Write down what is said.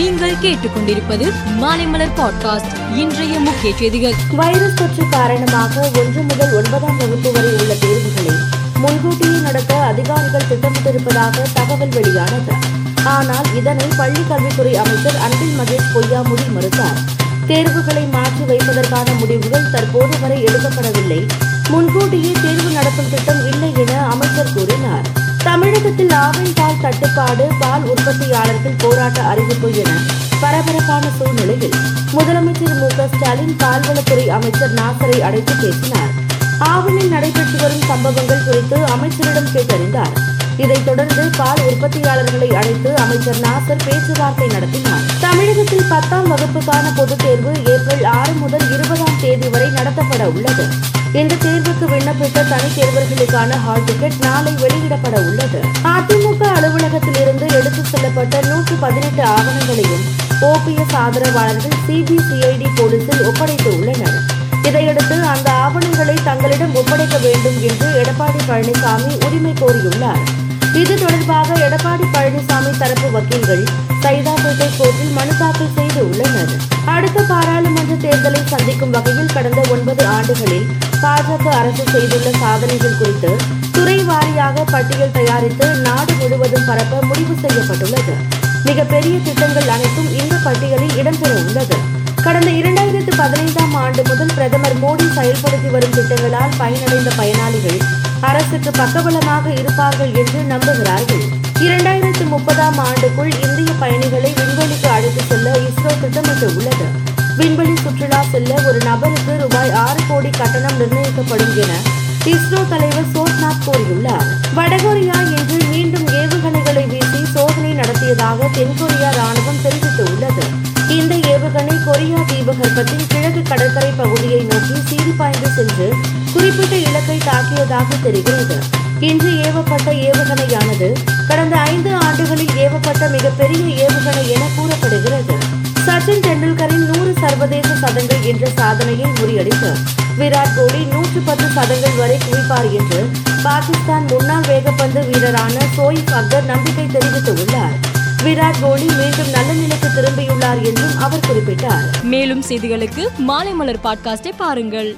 நீங்கள் கேட்டுக்கொண்டிருப்பது மாலைமலர் பாட்காஸ்ட். இன்றைய முக்கிய செய்திகள். வைரஸ் தொற்று காரணமாக ஒன்று முதல் ஒன்பதாம் வகுப்பு வரை உள்ள தேர்வுகளை முன்கூட்டியே நடத்த அதிகாரிகள் திட்டமிட்டிருப்பதாக தகவல் வெளியானது. ஆனால் இதனை பள்ளிக் கல்வித்துறை அமைச்சர் அன்பில் மகேஷ் பொய்யாமொழி மறுத்தார். தேர்வுகளை மாற்றி வைப்பதற்கான முடிவுகள் தற்போது வரை எடுக்கப்படவில்லை. முன்கூட்டியே தேர்வு நடத்தும் திட்டம் இல்லை என அமைச்சர் தமிழகத்தில் ஆவின் பால் தட்டுப்பாடு பால் உற்பத்தியாளர்கள் போராட்ட அறிவிப்பு என பரபரப்பான சூழ்நிலையில் முதலமைச்சர் மு க ஸ்டாலின் பால்வளத்துறை அமைச்சர் நாசரை அழைத்து பேசினார். ஆவணில் நடைபெற்று வரும் சம்பவங்கள் குறித்து அமைச்சரிடம் கேட்டறிந்தார். இதைத் தொடர்ந்து பால் உற்பத்தியாளர்களை அழைத்து அமைச்சர் நாசர் பேச்சுவார்த்தை நடத்தினார். தமிழகத்தில் பத்தாம் வகுப்புக்கான பொதுத் தேர்வு ஏப்ரல் ஆறு முதல் இருபதாம் தேதி வரை நடத்தப்பட உள்ளது. இந்த தேர்வுக்கு விண்ணப்பித்த தனி தேர்வர்களுக்கான ஹால் டிக்கெட் நாளை வெளியிடப்பட உள்ளது. அதிமுக அலுவலகத்தில் இருந்து எடுத்துச் செல்லப்பட்ட நூற்று பதினெட்டு ஆவணங்களையும் ஓபிஎஸ் ஆதரவாளர்கள் சிபிசிஐடி போலீசில் ஒப்படைத்து உள்ளனர். இதையடுத்து அந்த ஆவணங்களை தங்களிடம் ஒப்படைக்க வேண்டும் என்று எடப்பாடி பழனிசாமி உரிமை கோரியுள்ளார். இது தொடர்பாக எடப்பாடி பழனிசாமி தரப்பு வக்கீல்கள் சைதாப்பேட்டை கோர்ட்டில் மனு தாக்கல் செய்து உள்ளனர். அடுத்த பாராளுமன்ற தேர்தலை சந்திக்கும் வகையில் கடந்த ஒன்பது ஆண்டுகளில் பாஜக அரசு செய்துள்ள சாதனைகள் குறித்து துறை வாரியாக பட்டியல் தயாரித்து நாடு முழுவதும் பரப்ப முடிவு செய்யப்பட்டுள்ளது. மிகப்பெரிய திட்டங்கள் அனைத்தும் இந்த பட்டியலில் இடம்பெற உள்ளது. கடந்த இரண்டாயிரத்து பதினைந்தாம் ஆண்டு முதல் பிரதமர் மோடி செயல்படுத்தி வரும் திட்டங்களால் பயனடைந்த பயனாளிகள் அரசுக்கு பக்கபலமாக இருப்பார்கள் என்று நம்புகிறார்கள். இரண்டாயிரத்து முப்பதாம் ஆண்டுக்குள் இந்திய பயணிகளை விண்வெளிக்கு அழைத்து செல்ல இஸ்ரோ திட்டமிட்டு உள்ளது விண்வெளி சுற்றுலா செல்ல ஒரு நபருக்கு ரூபாய் ஆறு கோடி கட்டணம் நிர்ணயிக்கப்படும் என இஸ்ரோ தலைவர் சோம்நாத் கூறியுள்ளார். வடகொரியா இன்று மீண்டும் ஏவுகணைகளை வீசி சோதனை நடத்தியதாக தென்கொரியா ராணுவம் தெரிவித்துள்ளது. இந்த ஏவுகணை கொரியா தீபகற்பத்தின் கிழக்கு கடற்கரை பகுதியை நோக்கி சீறிப்பாய்ந்து சென்று குறிப்பிட்ட இலக்கை தாக்கியதாக தெரிகிறது. இன்று ஏவப்பட்ட ஏவுகணையானது கடந்த ஐந்து ஆண்டுகளில் ஏவப்பட்ட மிகப்பெரிய ஏவுகணை என டெண்டுல்கரின் நூறு சர்வதேச சதங்கள் என்ற சாதனையை முறியடித்து விராட் கோலி நூற்று பத்து சதங்கள் வரை குவிப்பார் என்று பாகிஸ்தான் முன்னாள் வேகப்பந்து வீரரான சோயிப் அக்தர் நம்பிக்கை தெரிவித்துள்ளார் விராட் கோலி மீண்டும் நல்ல நிலைக்கு திரும்பியுள்ளார் என்றும் அவர் குறிப்பிட்டார். மேலும் செய்திகளுக்கு மாலை மலர் பாட்காஸ்டை பாருங்கள்.